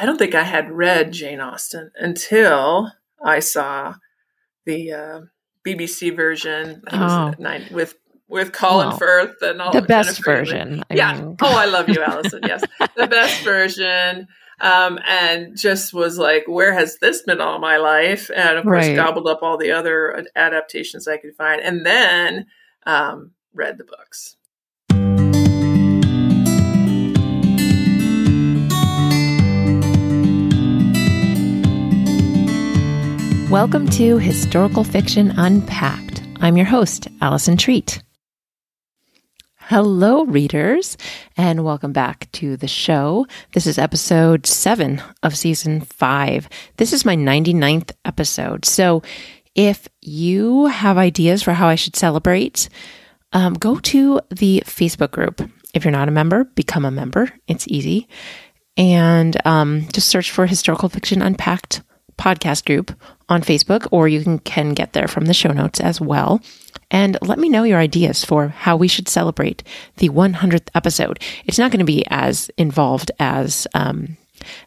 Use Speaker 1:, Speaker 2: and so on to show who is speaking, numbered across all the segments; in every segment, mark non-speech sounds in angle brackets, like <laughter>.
Speaker 1: I don't think I had read Jane Austen until I saw the uh, BBC version oh. nine, with with Colin well, Firth and all
Speaker 2: the best version.
Speaker 1: I yeah. Mean. Oh, I love you, <laughs> Allison. Yes, the best version. Um, and just was like, where has this been all my life? And of course, right. gobbled up all the other adaptations I could find, and then um, read the books.
Speaker 2: Welcome to Historical Fiction Unpacked. I'm your host, Allison Treat. Hello, readers, and welcome back to the show. This is episode seven of season five. This is my 99th episode. So, if you have ideas for how I should celebrate, um, go to the Facebook group. If you're not a member, become a member. It's easy. And um, just search for Historical Fiction Unpacked podcast group on Facebook, or you can, can get there from the show notes as well. And let me know your ideas for how we should celebrate the 100th episode. It's not going to be as involved as um,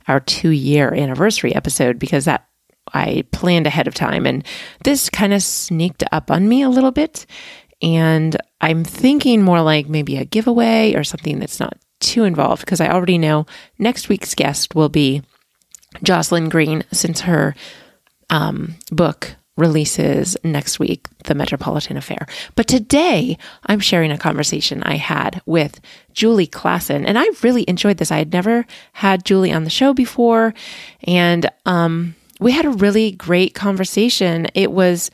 Speaker 2: our two year anniversary episode because that I planned ahead of time. And this kind of sneaked up on me a little bit. And I'm thinking more like maybe a giveaway or something that's not too involved because I already know next week's guest will be Jocelyn Green, since her um, book releases next week, The Metropolitan Affair. But today, I'm sharing a conversation I had with Julie Klassen, and I really enjoyed this. I had never had Julie on the show before, and um, we had a really great conversation. It was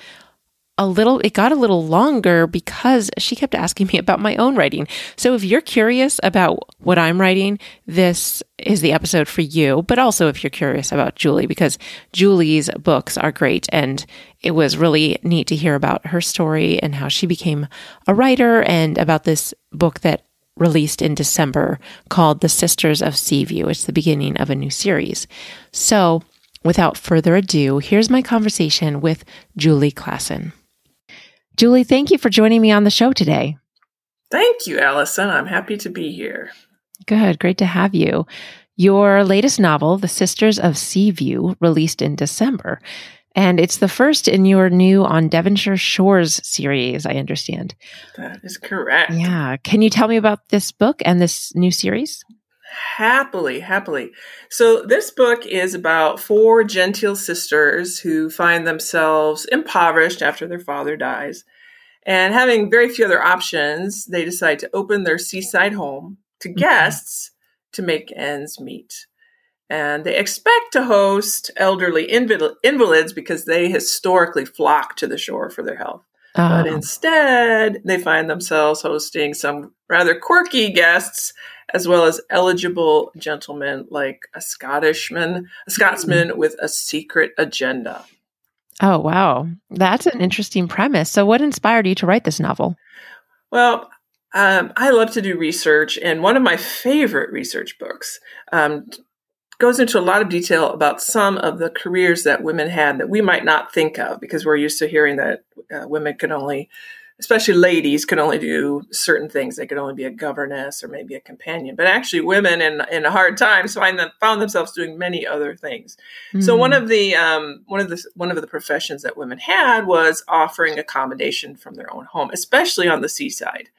Speaker 2: a little, it got a little longer because she kept asking me about my own writing. So if you're curious about what I'm writing, this is the episode for you. But also if you're curious about Julie, because Julie's books are great. And it was really neat to hear about her story and how she became a writer and about this book that released in December called The Sisters of Seaview. It's the beginning of a new series. So without further ado, here's my conversation with Julie Klassen. Julie, thank you for joining me on the show today.
Speaker 1: Thank you, Allison. I'm happy to be here.
Speaker 2: Good. Great to have you. Your latest novel, The Sisters of Seaview, released in December. And it's the first in your new On Devonshire Shores series, I understand.
Speaker 1: That is correct.
Speaker 2: Yeah. Can you tell me about this book and this new series?
Speaker 1: Happily, happily. So, this book is about four genteel sisters who find themselves impoverished after their father dies. And having very few other options, they decide to open their seaside home to mm-hmm. guests to make ends meet. And they expect to host elderly inval- invalids because they historically flock to the shore for their health. But ah. instead, they find themselves hosting some rather quirky guests as well as eligible gentlemen like a Scottishman, a Scotsman with a secret agenda.
Speaker 2: Oh, wow. That's an interesting premise. So, what inspired you to write this novel?
Speaker 1: Well, um, I love to do research, and one of my favorite research books um, goes into a lot of detail about some of the careers that women had that we might not think of because we're used to hearing that uh, women can only especially ladies could only do certain things. They could only be a governess or maybe a companion. But actually, women in in hard times find them found themselves doing many other things. Mm-hmm. So one of the um, one of the one of the professions that women had was offering accommodation from their own home, especially on the seaside.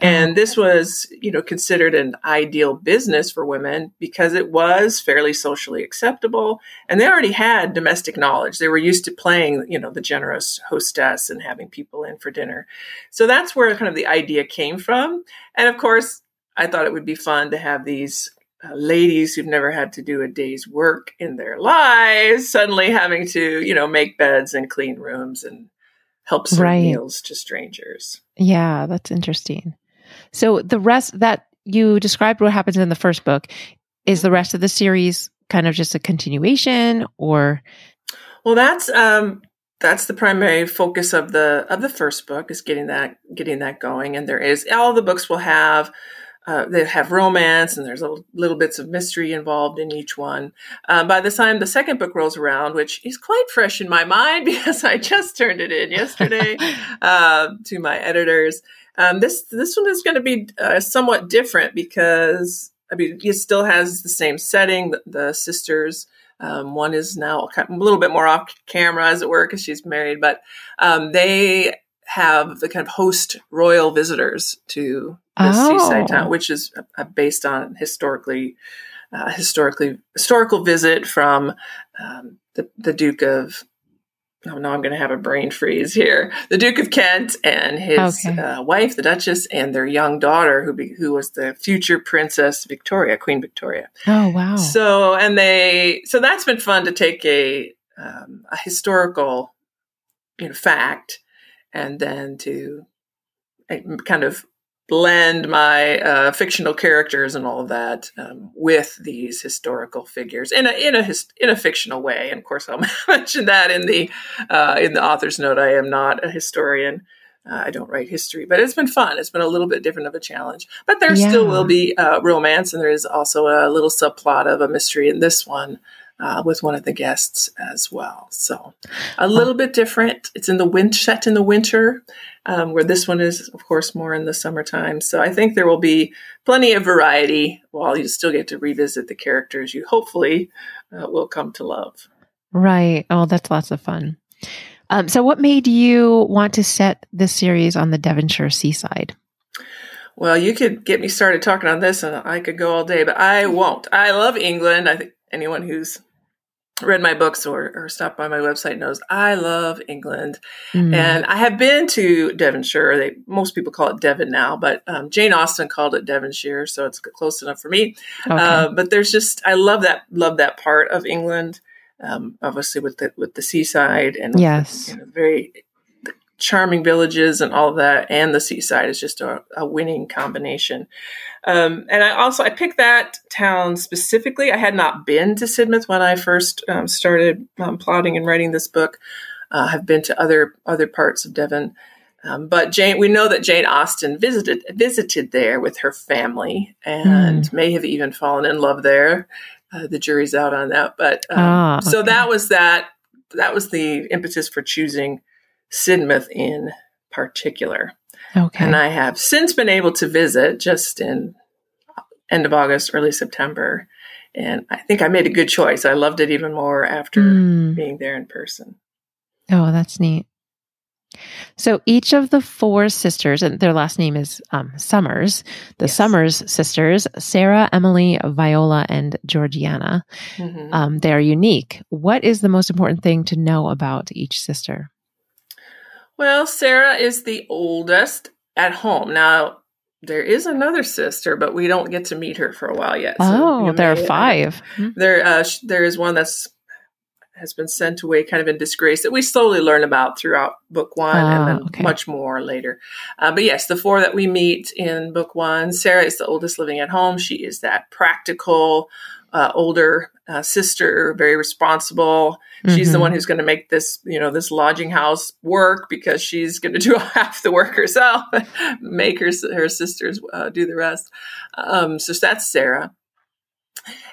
Speaker 1: And this was, you know, considered an ideal business for women because it was fairly socially acceptable and they already had domestic knowledge. They were used to playing, you know, the generous hostess and having people in for dinner. So that's where kind of the idea came from. And of course, I thought it would be fun to have these uh, ladies who've never had to do a day's work in their lives suddenly having to, you know, make beds and clean rooms and help serve right. meals to strangers.
Speaker 2: Yeah, that's interesting. So the rest that you described what happens in the first book is the rest of the series kind of just a continuation or
Speaker 1: well that's um that's the primary focus of the of the first book is getting that getting that going and there is all the books will have uh, they have romance and there's little, little, bits of mystery involved in each one. Uh, by the time the second book rolls around, which is quite fresh in my mind <laughs> because I just turned it in yesterday <laughs> uh, to my editors, um, this this one is going to be uh, somewhat different because I mean, it still has the same setting. The, the sisters, um, one is now a little bit more off camera, as it were, because she's married, but um, they have the kind of host royal visitors to the oh. seaside town, which is uh, based on historically. Uh, historically historical visit from um, the, the Duke of oh no, I'm going to have a brain freeze here. The Duke of Kent and his okay. uh, wife, the Duchess, and their young daughter, who be, who was the future Princess Victoria, Queen Victoria.
Speaker 2: Oh wow!
Speaker 1: So and they so that's been fun to take a um, a historical you know fact and then to eh, kind of blend my uh, fictional characters and all of that um, with these historical figures in a in a his, in a fictional way. And of course, I'll <laughs> mention that in the uh, in the author's note. I am not a historian. Uh, I don't write history, but it's been fun. It's been a little bit different of a challenge, but there yeah. still will be uh, romance, and there is also a little subplot of a mystery in this one. Uh, with one of the guests as well. So a little bit different. It's in the wind set in the winter, um, where this one is, of course, more in the summertime. So I think there will be plenty of variety while you still get to revisit the characters you hopefully uh, will come to love.
Speaker 2: Right. Oh, that's lots of fun. Um, so, what made you want to set this series on the Devonshire seaside?
Speaker 1: Well, you could get me started talking on this and I could go all day, but I won't. I love England. I think anyone who's read my books or, or stopped by my website knows I love England. Mm. And I have been to Devonshire. They, most people call it Devon now, but um, Jane Austen called it Devonshire, so it's close enough for me. Okay. Uh, but there's just I love that love that part of England. Um, obviously with the with the seaside and
Speaker 2: yes,
Speaker 1: the, you know, very charming villages and all of that, and the seaside is just a, a winning combination. Um, and I also I picked that town specifically. I had not been to Sidmouth when I first um, started um, plotting and writing this book. Uh, have been to other other parts of Devon, um, but Jane. We know that Jane Austen visited visited there with her family and mm. may have even fallen in love there. Uh, the jury's out on that, but oh, okay. so that was that. That was the impetus for choosing Sidmouth in particular.
Speaker 2: Okay.
Speaker 1: And I have since been able to visit just in end of August, early September. And I think I made a good choice. I loved it even more after mm. being there in person.
Speaker 2: Oh, that's neat. So each of the four sisters, and their last name is um, Summers, the yes. Summers sisters, Sarah, Emily, Viola, and Georgiana, mm-hmm. um, they are unique. What is the most important thing to know about each sister?
Speaker 1: Well, Sarah is the oldest at home. Now, there is another sister, but we don't get to meet her for a while yet.
Speaker 2: So oh, there are five.
Speaker 1: Hmm. There, uh, there is one that's has been sent away, kind of in disgrace, that we slowly learn about throughout book one, and ah, then okay. much more later. Uh, but yes, the four that we meet in book one, Sarah is the oldest living at home. She is that practical, uh, older uh, sister, very responsible. Mm-hmm. She's the mm-hmm. one who's going to make this, you know, this lodging house work because she's going to do <laughs> half the work herself, <laughs> make her her sisters uh, do the rest. Um, so that's Sarah.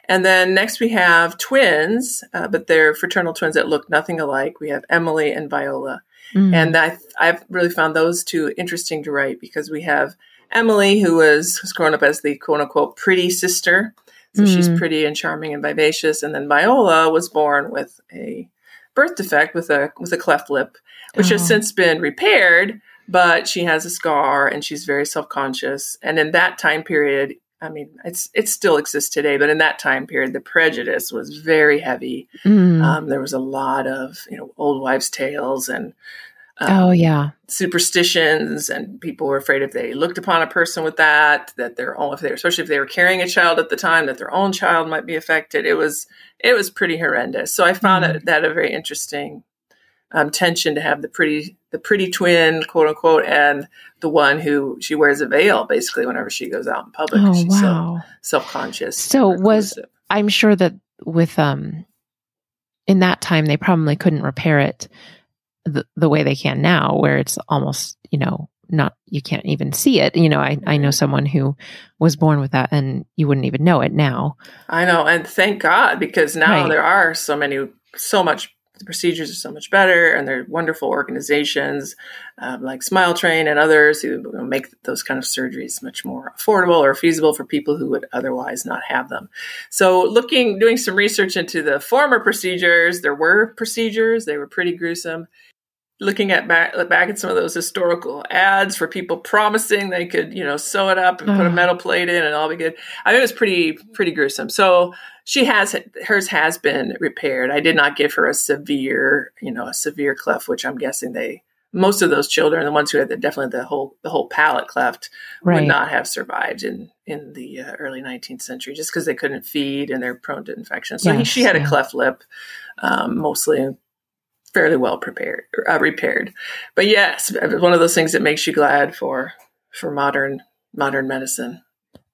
Speaker 1: And then next we have twins, uh, but they're fraternal twins that look nothing alike. We have Emily and Viola. Mm-hmm. And I, I've really found those two interesting to write because we have Emily, who was, was grown up as the quote unquote pretty sister. So mm-hmm. she's pretty and charming and vivacious. And then Viola was born with a birth defect with a with a cleft lip, which oh. has since been repaired, but she has a scar and she's very self-conscious. And in that time period, I mean, it's it still exists today, but in that time period, the prejudice was very heavy. Mm. Um, there was a lot of you know old wives' tales and
Speaker 2: um, oh yeah,
Speaker 1: superstitions, and people were afraid if they looked upon a person with that, that their own, if they, especially if they were carrying a child at the time, that their own child might be affected. It was, it was pretty horrendous. So I found mm-hmm. that, that a very interesting um, tension to have the pretty, the pretty twin, quote unquote, and the one who she wears a veil basically whenever she goes out in public.
Speaker 2: Oh She's wow,
Speaker 1: so self conscious.
Speaker 2: So was I'm sure that with um in that time they probably couldn't repair it the, the way they can now, where it's almost, you know, not, you can't even see it. You know, I, I know someone who was born with that and you wouldn't even know it now.
Speaker 1: I know. And thank God, because now right. there are so many, so much the procedures are so much better, and they're wonderful organizations um, like Smile Train and others who make those kind of surgeries much more affordable or feasible for people who would otherwise not have them. So, looking, doing some research into the former procedures, there were procedures, they were pretty gruesome looking at back, back at some of those historical ads for people promising they could, you know, sew it up and put a metal plate in and all be good. I mean, it was pretty, pretty gruesome. So she has, hers has been repaired. I did not give her a severe, you know, a severe cleft, which I'm guessing they, most of those children, the ones who had the, definitely the whole, the whole palate cleft right. would not have survived in, in the uh, early 19th century just because they couldn't feed and they're prone to infection. So yes, he, she had yeah. a cleft lip, um, mostly fairly well prepared, uh, repaired. But yes, one of those things that makes you glad for for modern modern medicine.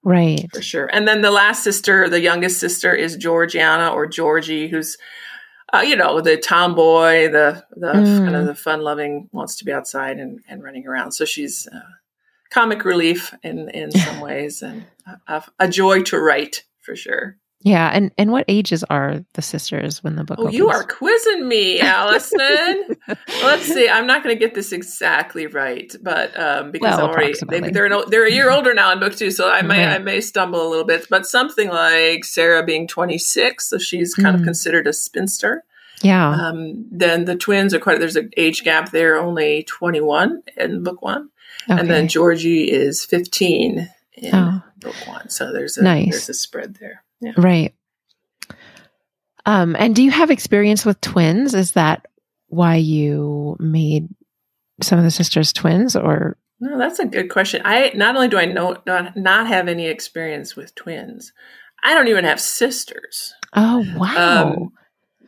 Speaker 2: Right.
Speaker 1: For sure. And then the last sister, the youngest sister is Georgiana or Georgie, who's uh, you know, the tomboy, the the mm. kind of the fun loving, wants to be outside and, and running around. So she's uh, comic relief in in some <laughs> ways and a, a joy to write for sure.
Speaker 2: Yeah, and and what ages are the sisters when the book?
Speaker 1: Oh,
Speaker 2: opens?
Speaker 1: you are quizzing me, Allison. <laughs> Let's see. I'm not going to get this exactly right, but um, because well, already they, are an, they're a year older now in book two, so I may right. I may stumble a little bit. But something like Sarah being 26, so she's kind mm. of hmm. considered a spinster.
Speaker 2: Yeah.
Speaker 1: Um, then the twins are quite. There's an age gap there, only 21 in book one, okay. and then Georgie is 15 in oh. book one. So there's a nice. there's a spread there.
Speaker 2: Yeah. Right. Um, and do you have experience with twins? Is that why you made some of the sisters twins or?
Speaker 1: No, that's a good question. I not only do I know not, not have any experience with twins, I don't even have sisters.
Speaker 2: Oh wow! Um,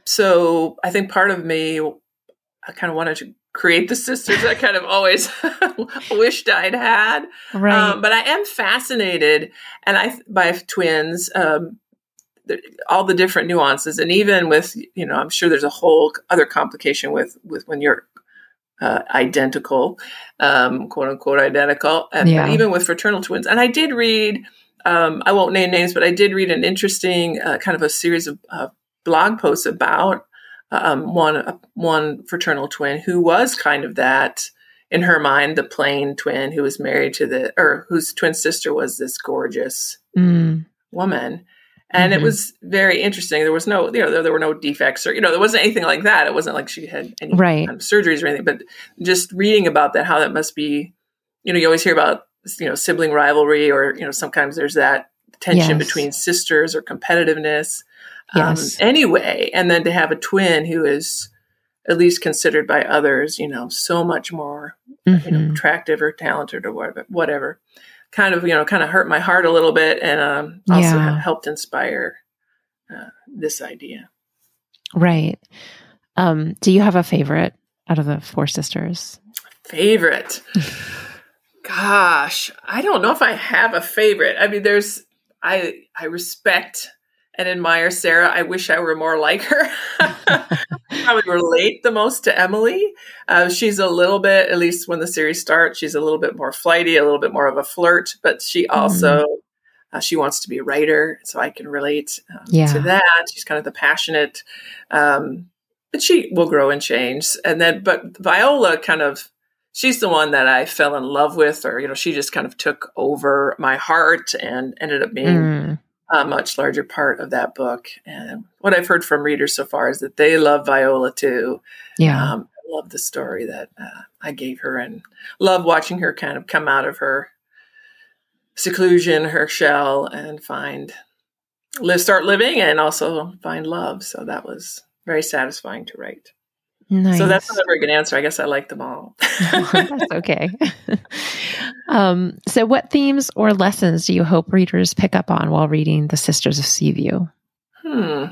Speaker 1: so I think part of me, I kind of wanted to create the sisters. I kind of always <laughs> wished I'd had. Right. Um, but I am fascinated, and I by twins. Um, all the different nuances and even with you know i'm sure there's a whole other complication with with when you're uh, identical um, quote unquote identical and yeah. even with fraternal twins and i did read um, i won't name names but i did read an interesting uh, kind of a series of uh, blog posts about um, one uh, one fraternal twin who was kind of that in her mind the plain twin who was married to the or whose twin sister was this gorgeous mm. woman and mm-hmm. it was very interesting. There was no, you know, there, there, were no defects or, you know, there wasn't anything like that. It wasn't like she had any right. kind of surgeries or anything, but just reading about that, how that must be, you know, you always hear about, you know, sibling rivalry or, you know, sometimes there's that tension yes. between sisters or competitiveness. Um, yes. Um, anyway, and then to have a twin who is at least considered by others, you know, so much more mm-hmm. you know, mm-hmm. attractive or talented or whatever, whatever kind of you know kind of hurt my heart a little bit and um, also yeah. helped inspire uh, this idea
Speaker 2: right um, do you have a favorite out of the four sisters
Speaker 1: favorite gosh i don't know if i have a favorite i mean there's i i respect and admire Sarah. I wish I were more like her. I <laughs> probably relate the most to Emily. Uh, she's a little bit, at least when the series starts, she's a little bit more flighty, a little bit more of a flirt, but she also. Mm. Uh, she wants to be a writer, so I can relate um, yeah. to that. She's kind of the passionate, um, but she will grow and change. And then, but Viola kind of, she's the one that I fell in love with, or you know, she just kind of took over my heart and ended up being mm a much larger part of that book. And what I've heard from readers so far is that they love Viola too.
Speaker 2: Yeah.
Speaker 1: Um, I love the story that uh, I gave her and love watching her kind of come out of her seclusion, her shell, and find, live, start living and also find love. So that was very satisfying to write. Nice. So that's not a very good answer. I guess I like them all. <laughs> <laughs> <laughs>
Speaker 2: that's okay. um, so, what themes or lessons do you hope readers pick up on while reading The Sisters of Seaview?
Speaker 1: Hmm.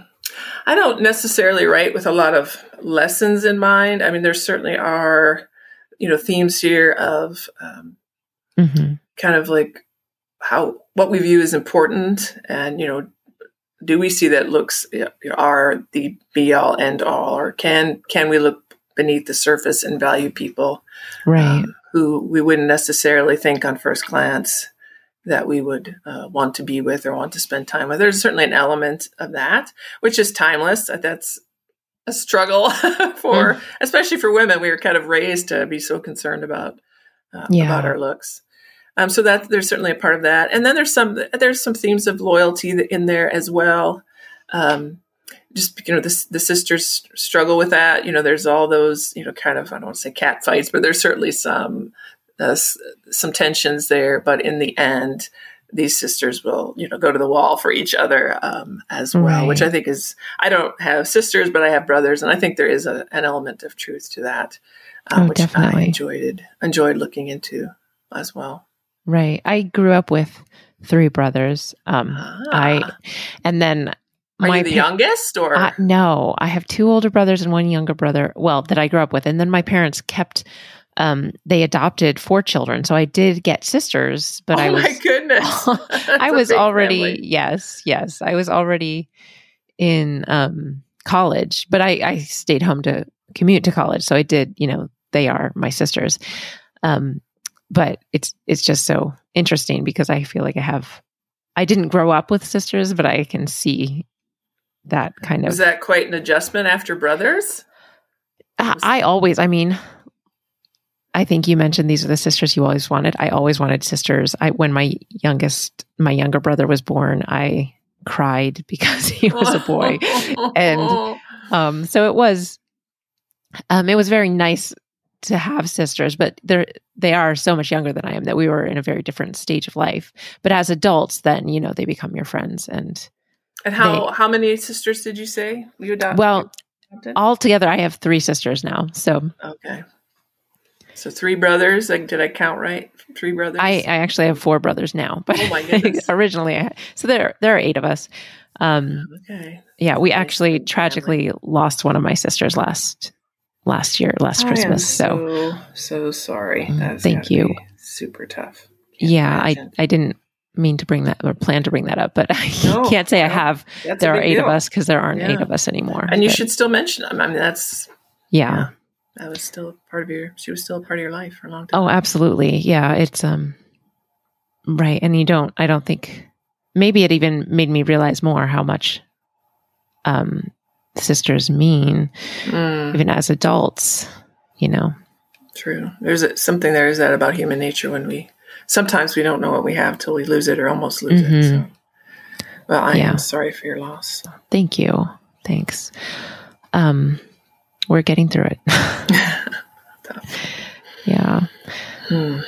Speaker 1: I don't necessarily write with a lot of lessons in mind. I mean, there certainly are, you know, themes here of um, mm-hmm. kind of like how what we view as important, and you know, do we see that looks are the be all end all, or can can we look beneath the surface and value people,
Speaker 2: right? Um,
Speaker 1: who we wouldn't necessarily think on first glance that we would uh, want to be with or want to spend time with. There's certainly an element of that, which is timeless. That's a struggle <laughs> for, mm. especially for women. We were kind of raised to be so concerned about uh, yeah. about our looks. Um, so that there's certainly a part of that, and then there's some there's some themes of loyalty in there as well. Um, just you know the, the sisters struggle with that. You know, there's all those you know kind of I don't want to say cat fights, but there's certainly some uh, some tensions there. But in the end, these sisters will you know go to the wall for each other um, as well right. which i think is i don't have sisters but i have brothers and i think there is a, an element of truth to that um, oh, which definitely. i enjoyed enjoyed looking into as well
Speaker 2: right i grew up with three brothers um, ah. i and then
Speaker 1: are my you the pa- youngest or
Speaker 2: uh, no i have two older brothers and one younger brother well that i grew up with and then my parents kept um, they adopted four children. So I did get sisters, but
Speaker 1: oh
Speaker 2: I was,
Speaker 1: my goodness, <laughs> <laughs>
Speaker 2: I was already, family. yes, yes, I was already in, um, college, but I, I stayed home to commute to college. So I did, you know, they are my sisters. Um, but it's, it's just so interesting because I feel like I have, I didn't grow up with sisters, but I can see that kind of.
Speaker 1: Is that quite an adjustment after brothers?
Speaker 2: I, I always, I mean, I think you mentioned these are the sisters you always wanted. I always wanted sisters. I when my youngest my younger brother was born, I cried <laughs> because he was a boy. <laughs> and um so it was um it was very nice to have sisters, but they're they are so much younger than I am that we were in a very different stage of life. But as adults, then you know they become your friends and.
Speaker 1: And how they, how many sisters did you say you adopted?
Speaker 2: Well, altogether, I have three sisters now. So
Speaker 1: okay, so three brothers. Like, did I count right? Three brothers.
Speaker 2: I, I actually have four brothers now, but
Speaker 1: oh my <laughs> goodness.
Speaker 2: originally, I, so there there are eight of us. Um, okay. Yeah, we actually tragically lost one of my sisters last last year, last I Christmas.
Speaker 1: so so sorry.
Speaker 2: Mm, That's thank you.
Speaker 1: Super tough.
Speaker 2: Can't yeah, imagine. I I didn't mean to bring that or plan to bring that up, but <laughs> I no, can't say I have. There are eight deal. of us because there aren't yeah. eight of us anymore.
Speaker 1: And you should still mention them. I mean, that's
Speaker 2: yeah. yeah
Speaker 1: that was still part of your she was still a part of your life for a long time
Speaker 2: oh absolutely yeah it's um right and you don't i don't think maybe it even made me realize more how much um sisters mean mm. even as adults you know
Speaker 1: true there's a, something there is that about human nature when we sometimes we don't know what we have till we lose it or almost lose mm-hmm. it so. well i yeah. am sorry for your loss
Speaker 2: thank you thanks um we're getting through it. <laughs> <laughs> yeah.
Speaker 1: Hmm.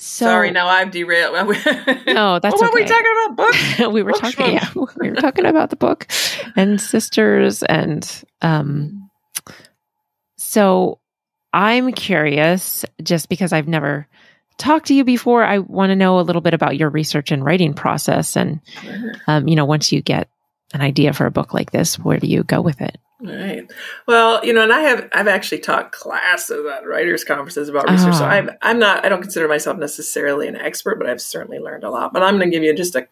Speaker 1: So, Sorry, now I've derailed. <laughs>
Speaker 2: no, that's what
Speaker 1: okay. were we talking about? Book. <laughs>
Speaker 2: we were book talking. Yeah, <laughs> we were talking about the book and sisters, and um. So, I'm curious, just because I've never talked to you before. I want to know a little bit about your research and writing process, and um, you know, once you get an idea for a book like this, where do you go with it?
Speaker 1: Right. Well, you know, and I have I've actually taught classes at writers conferences about research. So ah. I'm I'm not I don't consider myself necessarily an expert, but I've certainly learned a lot. But I'm going to give you just a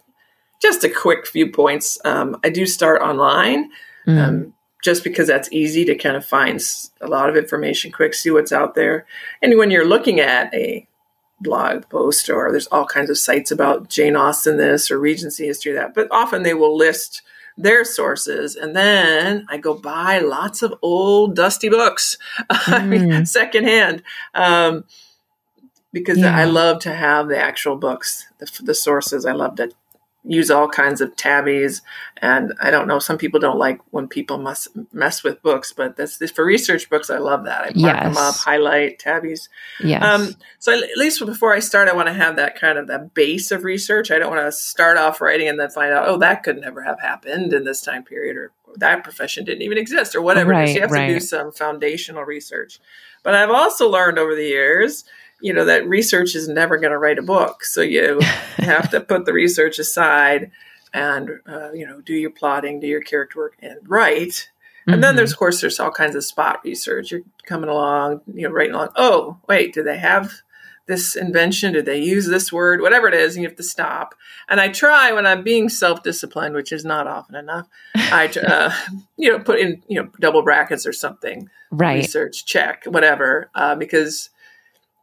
Speaker 1: just a quick few points. Um, I do start online, mm. um, just because that's easy to kind of find a lot of information quick, see what's out there. And when you're looking at a blog post or there's all kinds of sites about Jane Austen this or Regency history that, but often they will list their sources. And then I go buy lots of old dusty books, <laughs> mm. secondhand, um, because yeah. I love to have the actual books, the, the sources. I love to use all kinds of tabbies. And I don't know, some people don't like when people must mess with books, but that's for research books. I love that. I mark yes. them up, highlight tabbies.
Speaker 2: Yes. Um,
Speaker 1: so at least before I start, I want to have that kind of that base of research. I don't want to start off writing and then find out, oh, that could never have happened in this time period, or that profession didn't even exist, or whatever. Right, so you have right. to do some foundational research. But I've also learned over the years you know that research is never going to write a book. So you <laughs> have to put the research aside and uh, you know do your plotting do your character work and write. And mm-hmm. then there's of course there's all kinds of spot research. You're coming along you know writing along oh wait do they have this invention? Did they use this word? Whatever it is and you have to stop. And i try when i'm being self-disciplined which is not often enough i <laughs> uh, you know put in you know double brackets or something.
Speaker 2: Right.
Speaker 1: Research check whatever uh, because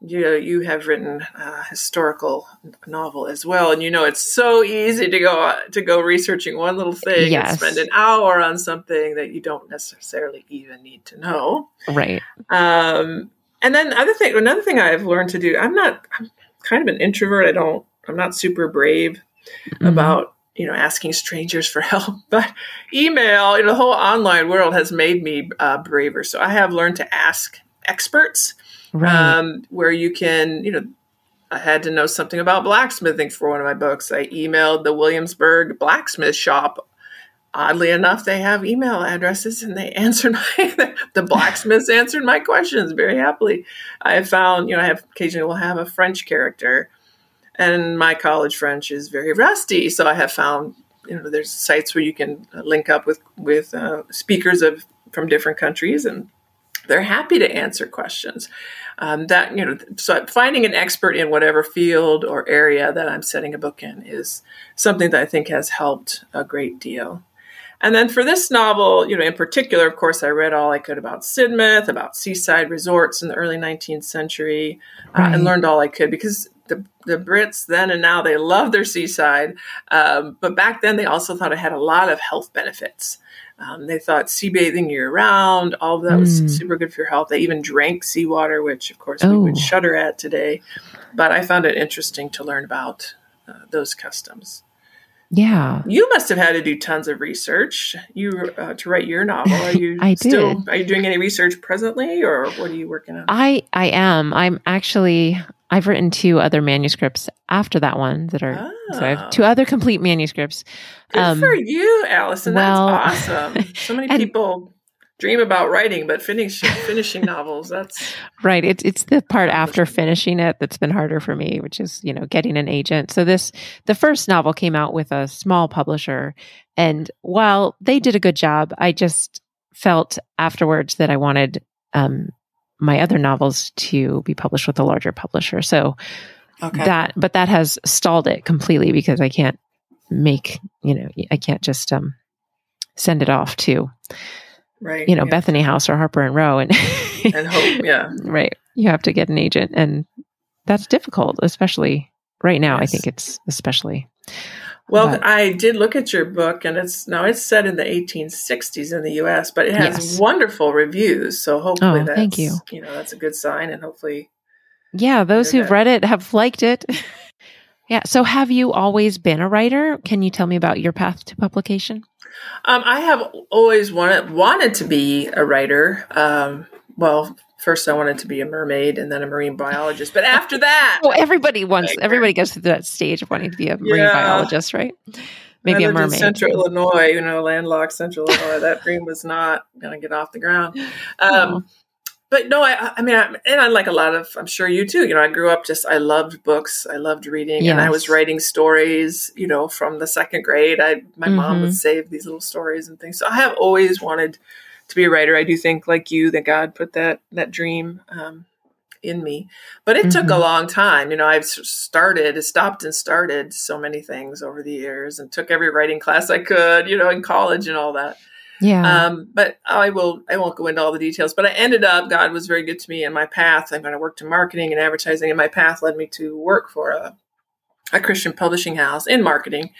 Speaker 1: you know, you have written a historical novel as well, and you know it's so easy to go to go researching one little thing
Speaker 2: Yes.
Speaker 1: and spend an hour on something that you don't necessarily even need to know.
Speaker 2: Right.
Speaker 1: Um, and then other thing, another thing I've learned to do. I'm not. I'm kind of an introvert. I don't. I'm not super brave
Speaker 2: Mhm.
Speaker 1: about you know asking strangers for <laughs> help but email you know the whole online world has made me uh, braver so i have learned to ask experts
Speaker 2: right.
Speaker 1: um, where you can you know i had to know something about blacksmithing for one of my books i emailed the williamsburg blacksmith shop oddly enough they have email addresses and they <laughs> answered my the blacksmiths answered my questions very happily i have found you know i have occasionally will have a french character and my college French is very rusty. So I have found, you know, there's sites where you can link up with with uh, speakers of from different countries, and they're happy to answer questions. Um, that you know, so finding an expert in whatever field or area that I'm setting a book in is something that I think has helped a great deal. And then for this novel, you know, in particular, of course, I read all I could about Sidmouth, about seaside resorts in the early 19th century, uh,
Speaker 2: Right.
Speaker 1: and learned all I could because the, the Brits then and now they love their seaside, um, but back then they also thought it had a lot of health benefits. Um, they thought sea bathing year round, all of that was
Speaker 2: Mm.
Speaker 1: super good for your health. They even drank seawater, which of course we
Speaker 2: Oh.
Speaker 1: would shudder at today. But I found it interesting to learn about uh, those customs.
Speaker 2: yeah.
Speaker 1: You must have had to do tons of research. You uh, to write your novel. Are you <laughs>
Speaker 2: I
Speaker 1: still
Speaker 2: did.
Speaker 1: are you doing any research presently, or what are you working on?
Speaker 2: I I am. I'm actually I've written two other manuscripts after that one that are so I
Speaker 1: Ah.
Speaker 2: have two other complete manuscripts.
Speaker 1: Good
Speaker 2: um,
Speaker 1: for you, Allison.
Speaker 2: well-
Speaker 1: that's awesome. So many <laughs>
Speaker 2: And-
Speaker 1: people dream about writing, but finishing finishing novels. That's <laughs>
Speaker 2: Right. It's it's the part after finishing it that's been harder for me, which is, you know, getting an agent. So this the first novel came out with a small publisher and while they did a good job, I just felt afterwards that I wanted um my other novels to be published with a larger publisher. So
Speaker 1: okay.
Speaker 2: that but that has stalled it completely because I can't make, you know, I can't just um send it off to,
Speaker 1: right.
Speaker 2: you know,
Speaker 1: yeah.
Speaker 2: Bethany House or Harper and Row and <laughs>
Speaker 1: and hope. Yeah. <laughs>
Speaker 2: right you have to get an agent and that's difficult especially right now i think it's especially
Speaker 1: Well,
Speaker 2: But-
Speaker 1: I did look at your book, and it's now it's set in the 1860s in the U.S., but it has
Speaker 2: Yes.
Speaker 1: wonderful reviews. So hopefully,
Speaker 2: Oh,
Speaker 1: that's
Speaker 2: thank you.
Speaker 1: You know, that's a good sign, and hopefully,
Speaker 2: yeah those who've read it have liked it <laughs> yeah so have you always been a writer can you tell me about your path to publication
Speaker 1: um, I have always wanted wanted to be a writer. Um, well, first I wanted to be a mermaid, and then a marine biologist. But after that,
Speaker 2: oh everybody wants everybody goes through that stage of wanting to be a marine
Speaker 1: Yeah.
Speaker 2: biologist right maybe a mermaid
Speaker 1: Central Illinois, you know, landlocked Central Illinois. That dream was not going to get off the ground. <laughs> Um, but no, I, I mean, I, and I like a lot of, I'm sure you too. You know, I grew up just, I loved books, I loved reading, and I was writing stories. You know, from the second grade, I my mom
Speaker 2: Mhm.
Speaker 1: would save these little stories and things. So I have always wanted to be a writer. I do think, like you, that God put that that dream. Um, in me, but it took a
Speaker 2: Mhm.
Speaker 1: long time. You know, I've started, stopped, and started so many things over the years, and took every writing class I could. You know, in college and all that.
Speaker 2: yeah
Speaker 1: Um, but I will I won't go into all the details. But I ended up God was very good to me in my path. I'm going to work in marketing and advertising, and my path led me to work for a a Christian publishing house in marketing.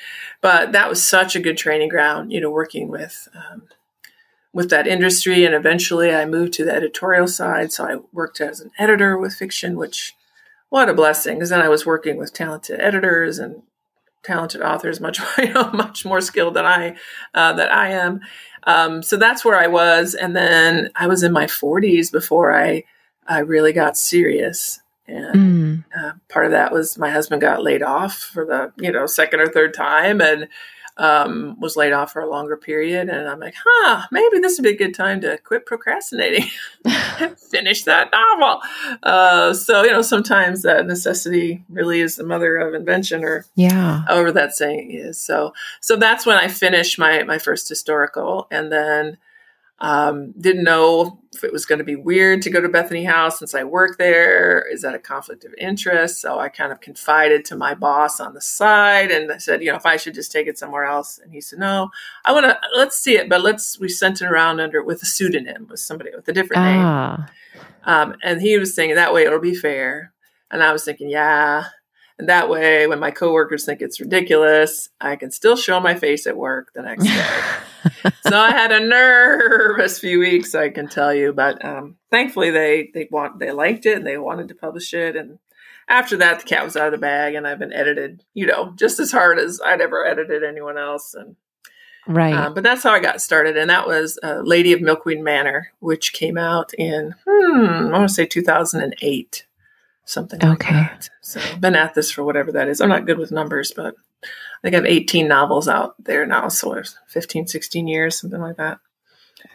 Speaker 1: But that was such a good training ground, you know, working with um, with that industry. And eventually, I moved to the editorial side. So I worked as an editor with fiction, which what a blessing! Because then I was working with talented editors and talented authors, much <laughs> you know, much more skilled than I uh, that I am. Um, so that's where I was, and then I was in my 40s before I I really got serious. And
Speaker 2: Mm.
Speaker 1: uh, part of that was my husband got laid off for the you know second or third time, and um, was laid off for a longer period. And I'm like, huh, maybe this would be a good time to quit procrastinating, <laughs> and <laughs> finish that novel. Uh, so you know, sometimes that necessity really is the mother of invention, or
Speaker 2: yeah
Speaker 1: however that saying is. So so that's when I finished my my first historical, and then um, didn't know if it was going to be weird to go to Bethany House since I work there. Is that a conflict of interest? So I kind of confided to my boss on the side, and I said, you know, if I should just take it somewhere else. And he said, no, I want to let's see it, but let's we sent it around under with a pseudonym with somebody with a different name.
Speaker 2: ah
Speaker 1: Um, and he was saying that way it'll be fair. And I was thinking, yeah. And that way, when my coworkers think it's ridiculous, I can still show my face at work the next day. <laughs> so I had a nervous few weeks, I can tell you. But um, thankfully, they they want they liked it and they wanted to publish it. And after that, the cat was out of the bag, and I've been edited, you know, just as hard as I'd ever edited anyone else. And
Speaker 2: Right.
Speaker 1: um, but that's how I got started, and that was uh, Lady of Milkweed Manor, which came out in hmm, I want to say 2008, something like
Speaker 2: Okay.
Speaker 1: that. So I've been at this for whatever that is. I'm not good with numbers, but I think I have 18 novels out there now, so it's 15, 16 years, something like that.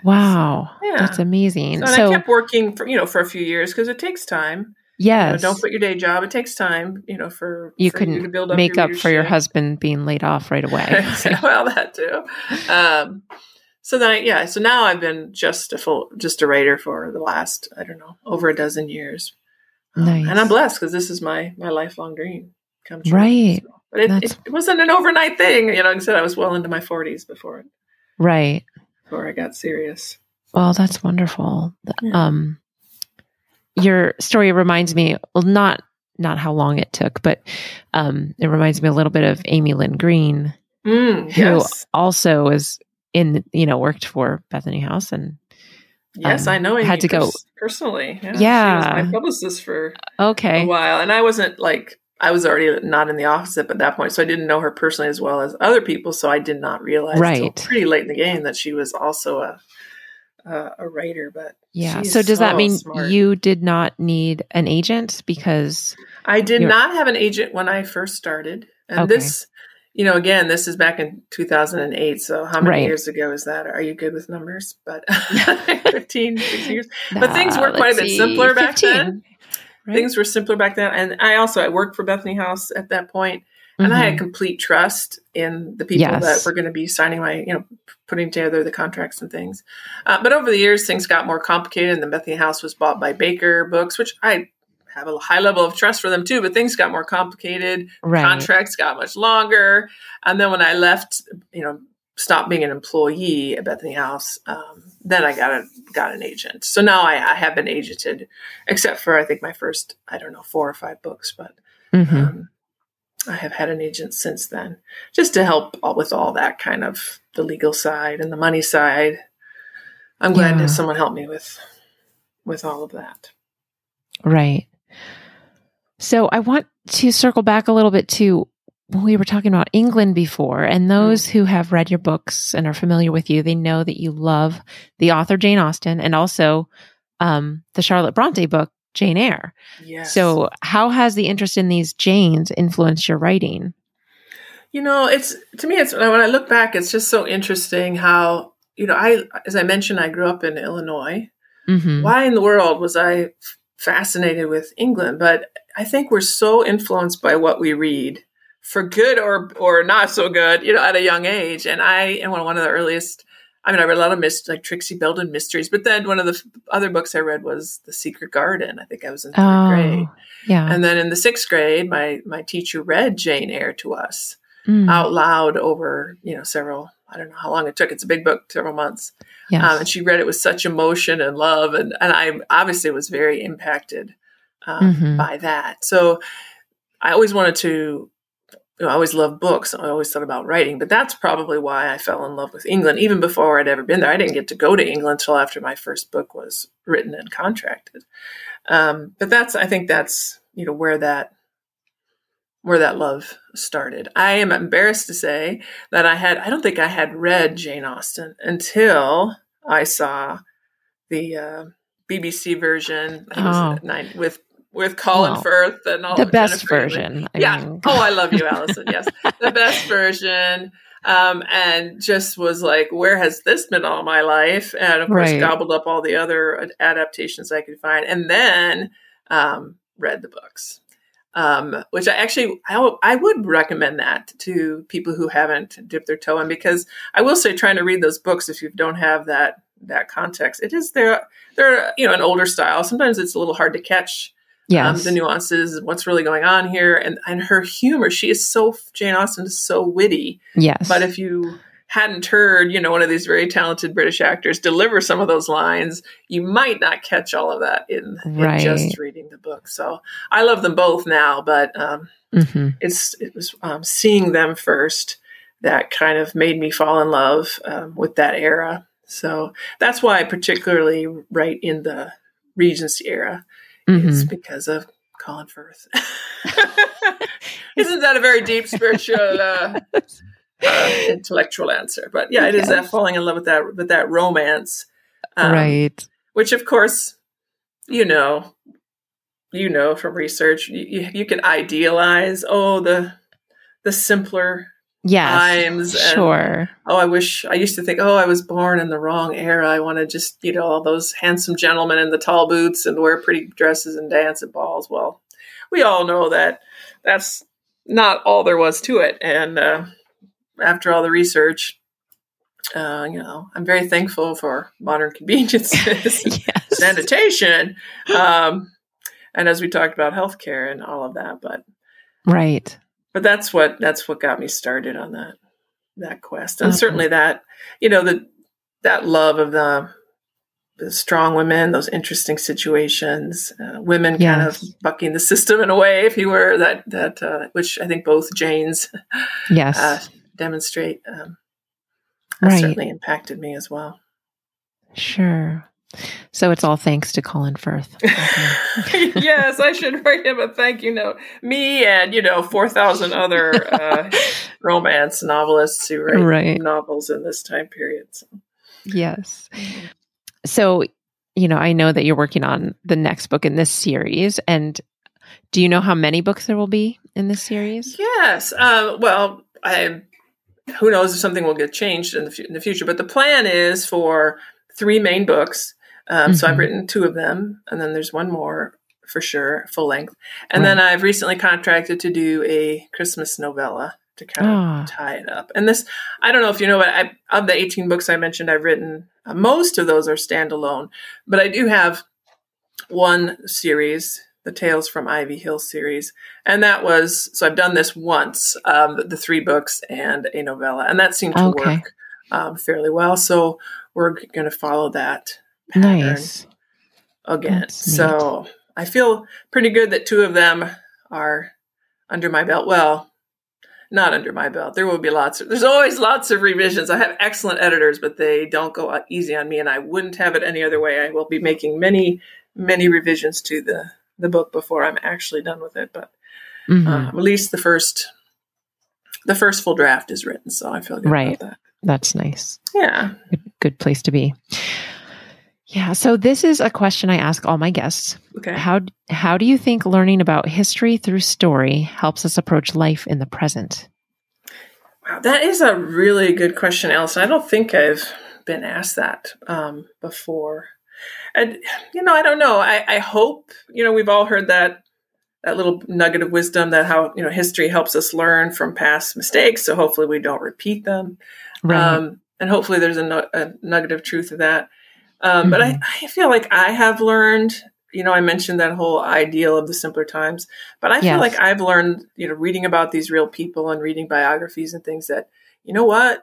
Speaker 2: wow.
Speaker 1: Yeah.
Speaker 2: That's amazing.
Speaker 1: So,
Speaker 2: So,
Speaker 1: I kept working for you know for a few years because it takes time. You know,
Speaker 2: yes.
Speaker 1: don't quit your day job. It takes time, you know, for
Speaker 2: you
Speaker 1: for
Speaker 2: couldn't
Speaker 1: to build up
Speaker 2: make up for your husband being laid off right away. <laughs> <laughs>
Speaker 1: well, that too. Um, so then, I, yeah. So now I've been just a full, just a writer for the last, I don't know, over a dozen years. Um, And I'm blessed because this is my my lifelong dream come true.
Speaker 2: Right.
Speaker 1: So- but it, it, it wasn't an overnight thing. You know, like I said, I was well into my 40s before it.
Speaker 2: right.
Speaker 1: before I got serious.
Speaker 2: Well, that's wonderful.
Speaker 1: Yeah.
Speaker 2: Um, your story reminds me, well, not not how long it took, but um, it reminds me a little bit of Amy Lynn Green,
Speaker 1: Mm,
Speaker 2: who
Speaker 1: yes,
Speaker 2: also was in, you know, worked for Bethany House, and
Speaker 1: yes,
Speaker 2: um,
Speaker 1: I know. Amy
Speaker 2: had to go-
Speaker 1: pers- personally. Yeah,
Speaker 2: Yeah.
Speaker 1: she was my publicist for
Speaker 2: okay,
Speaker 1: a while, and I wasn't like I was already not in the office at that point, so I didn't know her personally as well as other people. So I did not realize
Speaker 2: Right.
Speaker 1: pretty late in the game that she was also a a, a writer. But
Speaker 2: yeah. So does that mean
Speaker 1: smart.
Speaker 2: you did not need an agent because
Speaker 1: I did not have an agent when I first started, and
Speaker 2: Okay.
Speaker 1: this. You know, again, this is back in 2008. So, how many
Speaker 2: Right.
Speaker 1: years ago is that? Are you good with numbers? But <laughs> 15, 16 years. But things were quite a bit
Speaker 2: see,
Speaker 1: simpler back
Speaker 2: 15,
Speaker 1: then.
Speaker 2: right?
Speaker 1: Things were simpler back then. And I also, I worked for Bethany House at that point, and I
Speaker 2: Mhm.
Speaker 1: had complete trust in the people
Speaker 2: Yes.
Speaker 1: that were going to be signing my, you know, putting together the contracts and things. Uh, but over the years, things got more complicated, and the Bethany House was bought by Baker Books, which I have a high level of trust for them too. But things got more complicated.
Speaker 2: right.
Speaker 1: Contracts got much longer, and then when I left, you know, stopped being an employee at Bethany House, um, then I got a got an agent. So now I, I have been agented, except for I think my first, I don't know, four or five books, but
Speaker 2: Mhm.
Speaker 1: um, I have had an agent since then, just to help all, with all that kind of the legal side and the money side. I'm glad
Speaker 2: Yeah.
Speaker 1: that someone helped me with with all of that.
Speaker 2: Right. So I want to circle back a little bit to when we were talking about England before, and those who have read your books and are familiar with you, they know that you love the author Jane Austen and also um, the Charlotte Bronte book Jane Eyre.
Speaker 1: Yes.
Speaker 2: So, how has the interest in these Janes influenced your writing?
Speaker 1: You know, it's to me, it's when I look back, it's just so interesting how you know, I as I mentioned, I grew up in Illinois.
Speaker 2: Mm-hmm.
Speaker 1: Why in the world was I fascinated with England? But I think we're so influenced by what we read, for good or or not so good, you know, at a young age. And I am one of the earliest. I mean, I read a lot of myst- like Trixie Belden mysteries, but then one of the f- other books I read was The Secret Garden. I think I was in third grade.
Speaker 2: Oh, yeah.
Speaker 1: And then in the sixth grade, my my teacher read Jane Eyre to us
Speaker 2: Mm,
Speaker 1: out loud over you know several i don't know how long it took. It's a big book several months.
Speaker 2: Yes.
Speaker 1: um, and she read it with such emotion and love and, and i obviously was very impacted um,
Speaker 2: Mhm.
Speaker 1: by that. So i always wanted to you know, i always loved books. I always thought about writing but that's probably why i fell in love with england. Even before i'd ever been there i didn't get to go to england until after my first book was written and contracted. Um, but that's i think that's you know where that where that love started. I am embarrassed to say that I had I don't think I had read Jane Austen until I saw the uh, BBC version I think it was
Speaker 2: Oh.
Speaker 1: nine, with with Colin
Speaker 2: Well,
Speaker 1: Firth and all
Speaker 2: the best
Speaker 1: Jennifer
Speaker 2: version. I
Speaker 1: yeah.
Speaker 2: mean,
Speaker 1: oh, I love you, Allison. Yes, <laughs> the best version. Um, and just was like, where has this been all my life? And of course,
Speaker 2: Right.
Speaker 1: gobbled up all the other adaptations I could find, and then um, read the books. Um, which I actually I, I would recommend that to people who haven't dipped their toe in because I will say trying to read those books if you don't have that that context it is they're they're you know an older style sometimes it's a little hard to catch um, the nuances, what's really going on here, and and her humor. She is so Jane Austen is so witty,
Speaker 2: yes.
Speaker 1: but if you hadn't heard, you know, one of these very talented British actors deliver some of those lines, you might not catch all of that in,
Speaker 2: Right.
Speaker 1: in just reading the book. So I love them both now, but um,
Speaker 2: hmm
Speaker 1: it's it was um, seeing them first that kind of made me fall in love um, with that era. So that's why I particularly write in the Regency era. It's
Speaker 2: hmm
Speaker 1: because of Colin Firth. <laughs> <laughs> Isn't that a very deep spiritual, uh, <laughs> uh, <laughs> intellectual answer? But yeah, it is that
Speaker 2: Yes.
Speaker 1: falling in love with that with that romance, um,
Speaker 2: right.
Speaker 1: Which, of course, you know, you know from research, you, you, you can idealize. Oh, the the simpler
Speaker 2: Yes.
Speaker 1: times. and,
Speaker 2: Sure.
Speaker 1: oh, I wish I used to think, oh, I was born in the wrong era. I want to just, you know, all those handsome gentlemen in the tall boots and wear pretty dresses and dance at balls. Well, we all know that that's not all there was to it. And uh, after all the research, uh, you know, I'm very thankful for modern conveniences, <laughs> <laughs>
Speaker 2: yes.
Speaker 1: sanitation, um, and as we talked about healthcare and all of that. But
Speaker 2: Right.
Speaker 1: but that's what that's what got me started on that that quest and
Speaker 2: Okay.
Speaker 1: certainly that you know the that love of the the strong women those interesting situations uh, women kind of bucking the system in a way if you were that that uh, which i think both janes
Speaker 2: Yes.
Speaker 1: Demonstrate um, that
Speaker 2: right.
Speaker 1: certainly impacted me as well
Speaker 2: Sure. So it's all thanks to Colin Firth. <laughs>
Speaker 1: Yes i should write him a thank you note me and you know 4000 other uh, <laughs> romance novelists who write
Speaker 2: Right.
Speaker 1: novels in this time period so.
Speaker 2: yes. So, you know, I know that you're working on the next book in this series. And do you know how many books there will be in this series?
Speaker 1: Yes. Uh, well, I who knows if something will get changed in the, in the future, but the plan is for three main books. Um, So
Speaker 2: Mhm.
Speaker 1: I've written two of them, and then there's one more for sure, full length. And then I've recently contracted to do a Christmas novella to kind of
Speaker 2: Ah,
Speaker 1: tie it up. And this, I don't know if you know, but I, of the 18 books I mentioned, I've written, uh, most of those are standalone, but I do have one series, the Tales from Ivy Hill series. And that was, so I've done this once, um, the, three books and a novella, and that seemed to
Speaker 2: Okay.
Speaker 1: work um, fairly well. So we're going to follow that pattern
Speaker 2: nice.
Speaker 1: again.
Speaker 2: That's neat.
Speaker 1: So I feel pretty good that two of them are under my belt. Well, not under my belt. There will be lots of, there's always lots of revisions. I have excellent editors, but they don't go easy on me, and I wouldn't have it any other way. I will be making many, many revisions to the, the book before I'm actually done with it. But
Speaker 2: Mhm.
Speaker 1: um, at least the first, the first full draft is written, so I feel good
Speaker 2: Right.
Speaker 1: about that.
Speaker 2: That's nice.
Speaker 1: Yeah.
Speaker 2: Good, good place to be. Yeah. So this is a question I ask all my guests.
Speaker 1: Okay.
Speaker 2: How how do you think learning about history through story helps us approach life in the present?
Speaker 1: Wow, that is a really good question, Allison. I don't think I've been asked that um, before. And you know, I don't know. I, I hope you know we've all heard that that little nugget of wisdom that how you know history helps us learn from past mistakes. So hopefully we don't repeat them. Um, and hopefully there's a, nu- a nugget of truth to that. Um, But I, I feel like I have learned, you know, I mentioned that whole ideal of the simpler times, but I feel like I've learned, you know, reading about these real people and reading biographies and things that, you know what?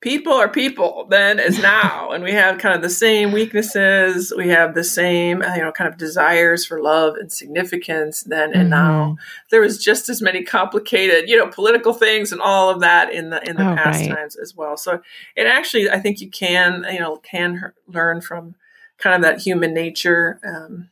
Speaker 1: People are people then as <laughs> now. and we have kind of the same weaknesses. We have the same, you know, kind of desires for love and significance then and now
Speaker 2: Mhm.
Speaker 1: there was just as many complicated, you know, political things and all of that in the in the
Speaker 2: Oh,
Speaker 1: past
Speaker 2: right.
Speaker 1: times as well. So it actually, I think you can, you know, can learn from kind of that human nature um,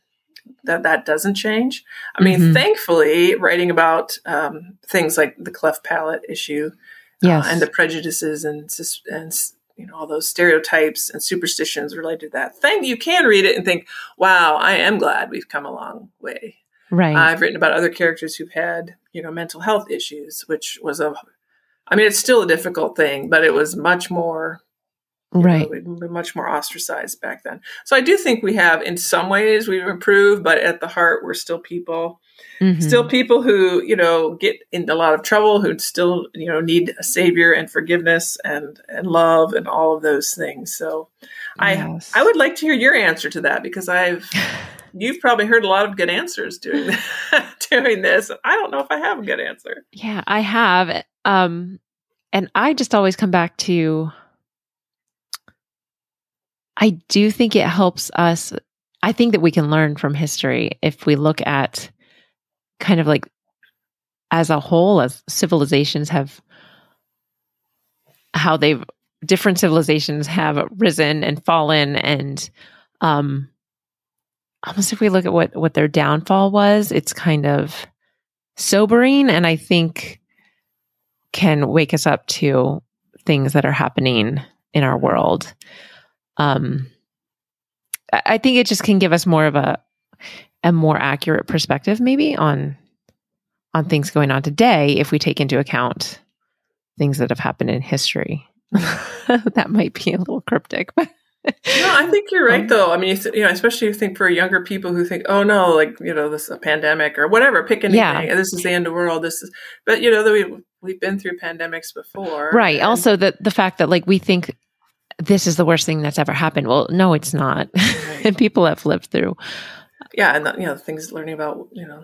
Speaker 1: that that doesn't change. I mean,
Speaker 2: Mhm.
Speaker 1: thankfully, writing about um, things like the cleft palate issue
Speaker 2: Yes.
Speaker 1: uh, and the prejudices and and you know all those stereotypes and superstitions related to that thing, you can read it and think, "Wow, I am glad we've come a long way."
Speaker 2: right.
Speaker 1: I've written about other characters who've had, you know, mental health issues, which was a, I mean, it's still a difficult thing, but it was much more, know,
Speaker 2: right.
Speaker 1: we'd be much more ostracized back then. So I do think we have, in some ways, we've improved, but at the heart, we're still people,
Speaker 2: Mhm.
Speaker 1: still people who, you know, get in a lot of trouble, who still, you know, need a savior and forgiveness and and love and all of those things. So I I would like to hear your answer to that because I've <laughs> you've probably heard a lot of good answers doing <laughs> doing this. I don't know if I have a good answer.
Speaker 2: Yeah, I have. Um, and I just always come back to I do think it helps us. I think that we can learn from history if we look at kind of like as a whole, as civilizations have, how they've, different civilizations have risen and fallen. And um, almost if we look at what, what their downfall was, it's kind of sobering. And I think can wake us up to things that are happening in our world um, I think it just can give us more of a a more accurate perspective, maybe on on things going on today, if we take into account things that have happened in history. <laughs> that might be a little cryptic, but
Speaker 1: no, I think you're right, um, though. I mean, you know, especially if you think for younger people who think, "Oh no, like you know, this is a pandemic or whatever, pick anything. Yeah. This is the end of the world. This is," but you know, we we've been through pandemics before,
Speaker 2: right? And, also, the the fact that like we think this is the worst thing that's ever happened. Well, no, it's not. Right. and <laughs> people have lived through.
Speaker 1: Yeah, and the, you know things learning about you know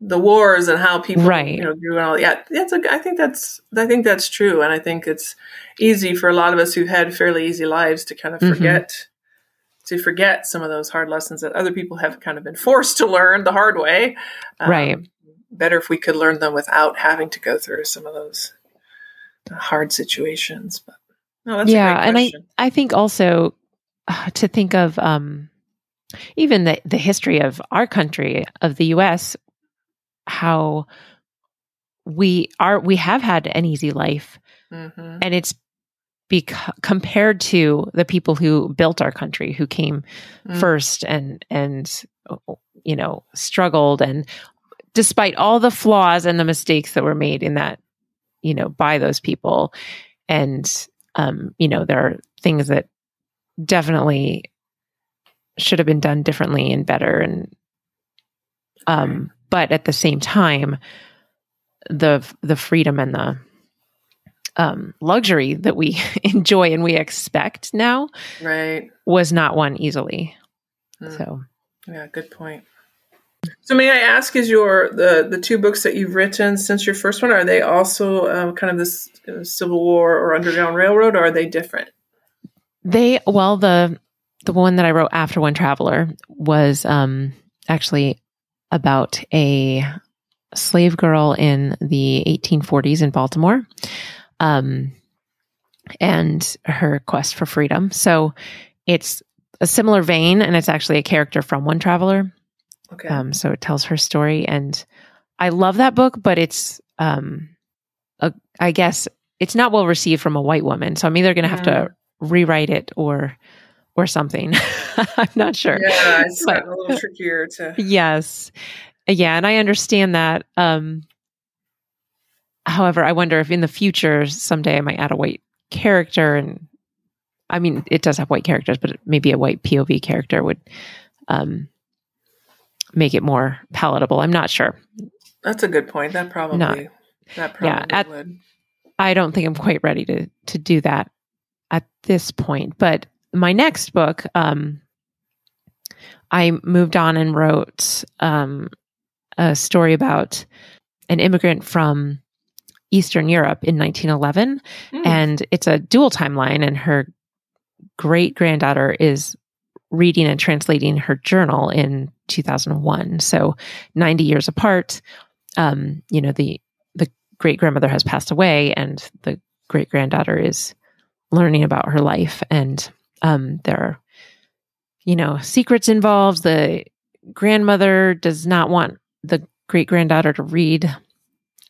Speaker 1: the wars and how people right. you know grew and all. Yeah, that's a, I think that's I think that's true, and I think it's easy for a lot of us who've had fairly easy lives to kind of mm-hmm. forget. Mm-hmm. To forget some of those hard lessons that other people have kind of been forced to learn the hard way.
Speaker 2: Um, right.
Speaker 1: Better if we could learn them without having to go through some of those hard situations. But
Speaker 2: Oh, yeah, and I I think also uh, to think of um, even the the history of our country of the U.S. How we are we have had an easy life, mm-hmm. and it's because compared to the people who built our country, who came mm. first and and you know struggled and despite all the flaws and the mistakes that were made in that you know by those people and um, you know, there are things that definitely should have been done differently and better and um but at the same time the the freedom and the um, luxury that we <laughs> enjoy and we expect now
Speaker 1: right.
Speaker 2: was not won easily. Mm. so.
Speaker 1: Yeah good point. So may I ask, is your the the two books that you've written since your first one are they also um, kind of this uh, Civil War or Underground Railroad, or are they different?
Speaker 2: They well the the one that I wrote after One Traveler was um, actually about a slave girl in the 1840s in Baltimore, um, and her quest for freedom. So it's a similar vein, and it's actually a character from One Traveler. Okay. Um, so it tells her story, and I love that book, but it's, um, a, I guess it's not well received from a white woman. So I'm either going to have mm. to rewrite it or, or something. <laughs> I'm not sure.
Speaker 1: Yeah, it's but, a little trickier to. <laughs>
Speaker 2: Yes, yeah, and I understand that. Um, however, I wonder if in the future someday I might add a white character, and I mean, it does have white characters, but maybe a white POV character would um, make it more palatable. I'm not sure.
Speaker 1: That's a good point. That probably not, that probably yeah, at, would.
Speaker 2: I don't think I'm quite ready to to do that at this point. But my next book, um, I moved on and wrote um, a story about an immigrant from Eastern Europe in 1911, mm. and it's a dual timeline, and her great granddaughter is reading and translating her journal in 2001. So 90 years apart, um, you know, the, the great grandmother has passed away and the great granddaughter is learning about her life. And, um, there are, you know, secrets involved. The grandmother does not want the great granddaughter to read.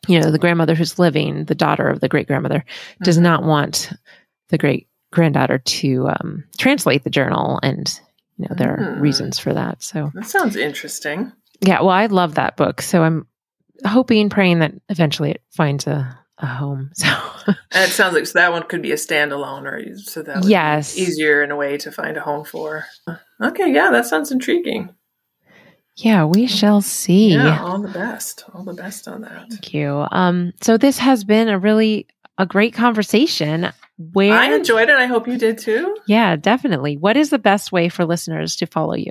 Speaker 2: You know, the grandmother who's living, the daughter of the great grandmother, mm-hmm. does not want the great granddaughter to um, translate the journal and you know there are hmm. reasons for that so
Speaker 1: that sounds interesting
Speaker 2: yeah well i love that book so i'm hoping praying that eventually it finds a, a home <laughs> so
Speaker 1: and it sounds like so that one could be a standalone or so that
Speaker 2: yes
Speaker 1: easier in a way to find a home for okay yeah that sounds intriguing
Speaker 2: yeah, we shall see.
Speaker 1: Yeah, all the best. All the best on that.
Speaker 2: Thank you. Um, so this has been a really a great conversation. Where
Speaker 1: I enjoyed it. I hope you did too.
Speaker 2: Yeah, definitely. What is the best way for listeners to follow you?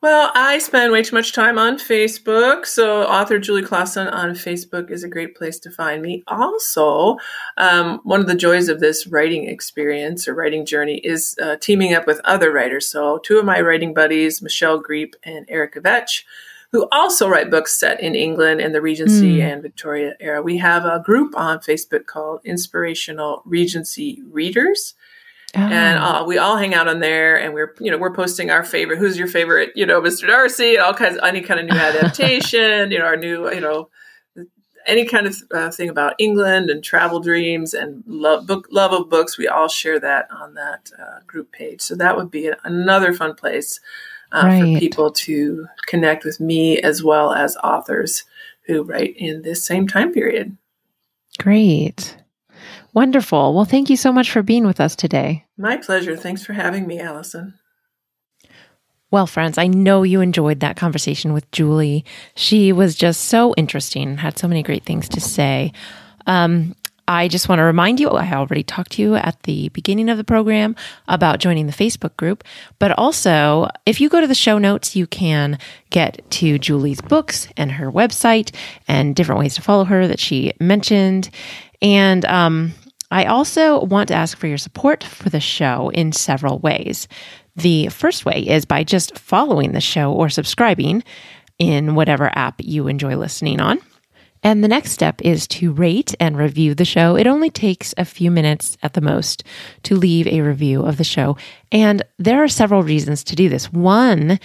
Speaker 1: Well, I spend way too much time on Facebook. So, author Julie Klassen on Facebook is a great place to find me. Also, um, one of the joys of this writing experience or writing journey is uh, teaming up with other writers. So, two of my writing buddies, Michelle Griep and Erica Vetsch, who also write books set in England and the Regency mm. and Victoria era. We have a group on Facebook called Inspirational Regency Readers. Oh. And uh, we all hang out on there, and we're you know we're posting our favorite. Who's your favorite? You know, Mr. Darcy, all kinds, of, any kind of new <laughs> adaptation. you know, our new you know any kind of uh, thing about England and travel dreams and love book love of books. We all share that on that uh, group page. So that would be another fun place uh, right. for people to connect with me as well as authors who write in this same time period.
Speaker 2: Great. Wonderful. Well, thank you so much for being with us today.
Speaker 1: My pleasure. Thanks for having me, Allison.
Speaker 2: Well, friends, I know you enjoyed that conversation with Julie. She was just so interesting, had so many great things to say. Um, I just want to remind you, I already talked to you at the beginning of the program about joining the Facebook group. But also, if you go to the show notes, you can get to Julie's books and her website and different ways to follow her that she mentioned. And um, I also want to ask for your support for the show in several ways. The first way is by just following the show or subscribing in whatever app you enjoy listening on. And the next step is to rate and review the show. It only takes a few minutes at the most to leave a review of the show. And there are several reasons to do this. One,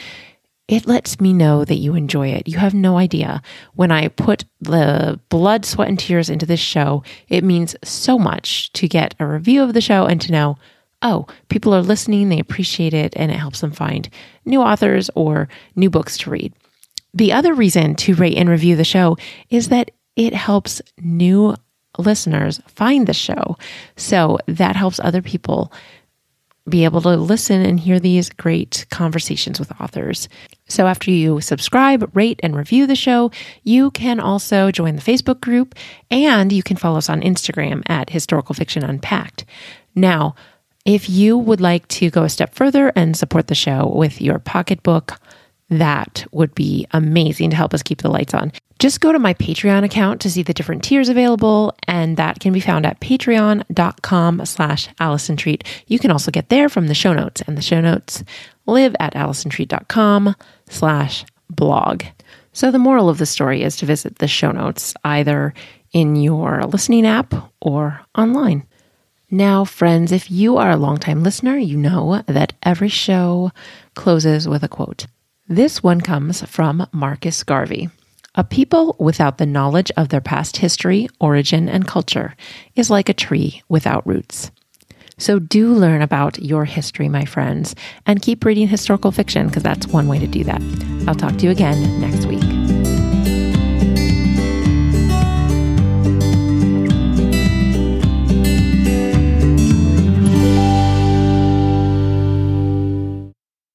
Speaker 2: it lets me know that you enjoy it. You have no idea. When I put the blood, sweat, and tears into this show, it means so much to get a review of the show and to know, oh, people are listening, they appreciate it, and it helps them find new authors or new books to read. The other reason to rate and review the show is that it helps new listeners find the show. So that helps other people be able to listen and hear these great conversations with authors. So, after you subscribe, rate, and review the show, you can also join the Facebook group and you can follow us on Instagram at Historical Fiction Unpacked. Now, if you would like to go a step further and support the show with your pocketbook, that would be amazing to help us keep the lights on. Just go to my Patreon account to see the different tiers available, and that can be found at patreon.com slash Allison Treat. You can also get there from the show notes, and the show notes live at allisontreat.com slash blog. So the moral of the story is to visit the show notes either in your listening app or online. Now, friends, if you are a longtime listener, you know that every show closes with a quote. This one comes from Marcus Garvey. A people without the knowledge of their past history, origin, and culture is like a tree without roots. So do learn about your history, my friends, and keep reading historical fiction because that's one way to do that. I'll talk to you again next week.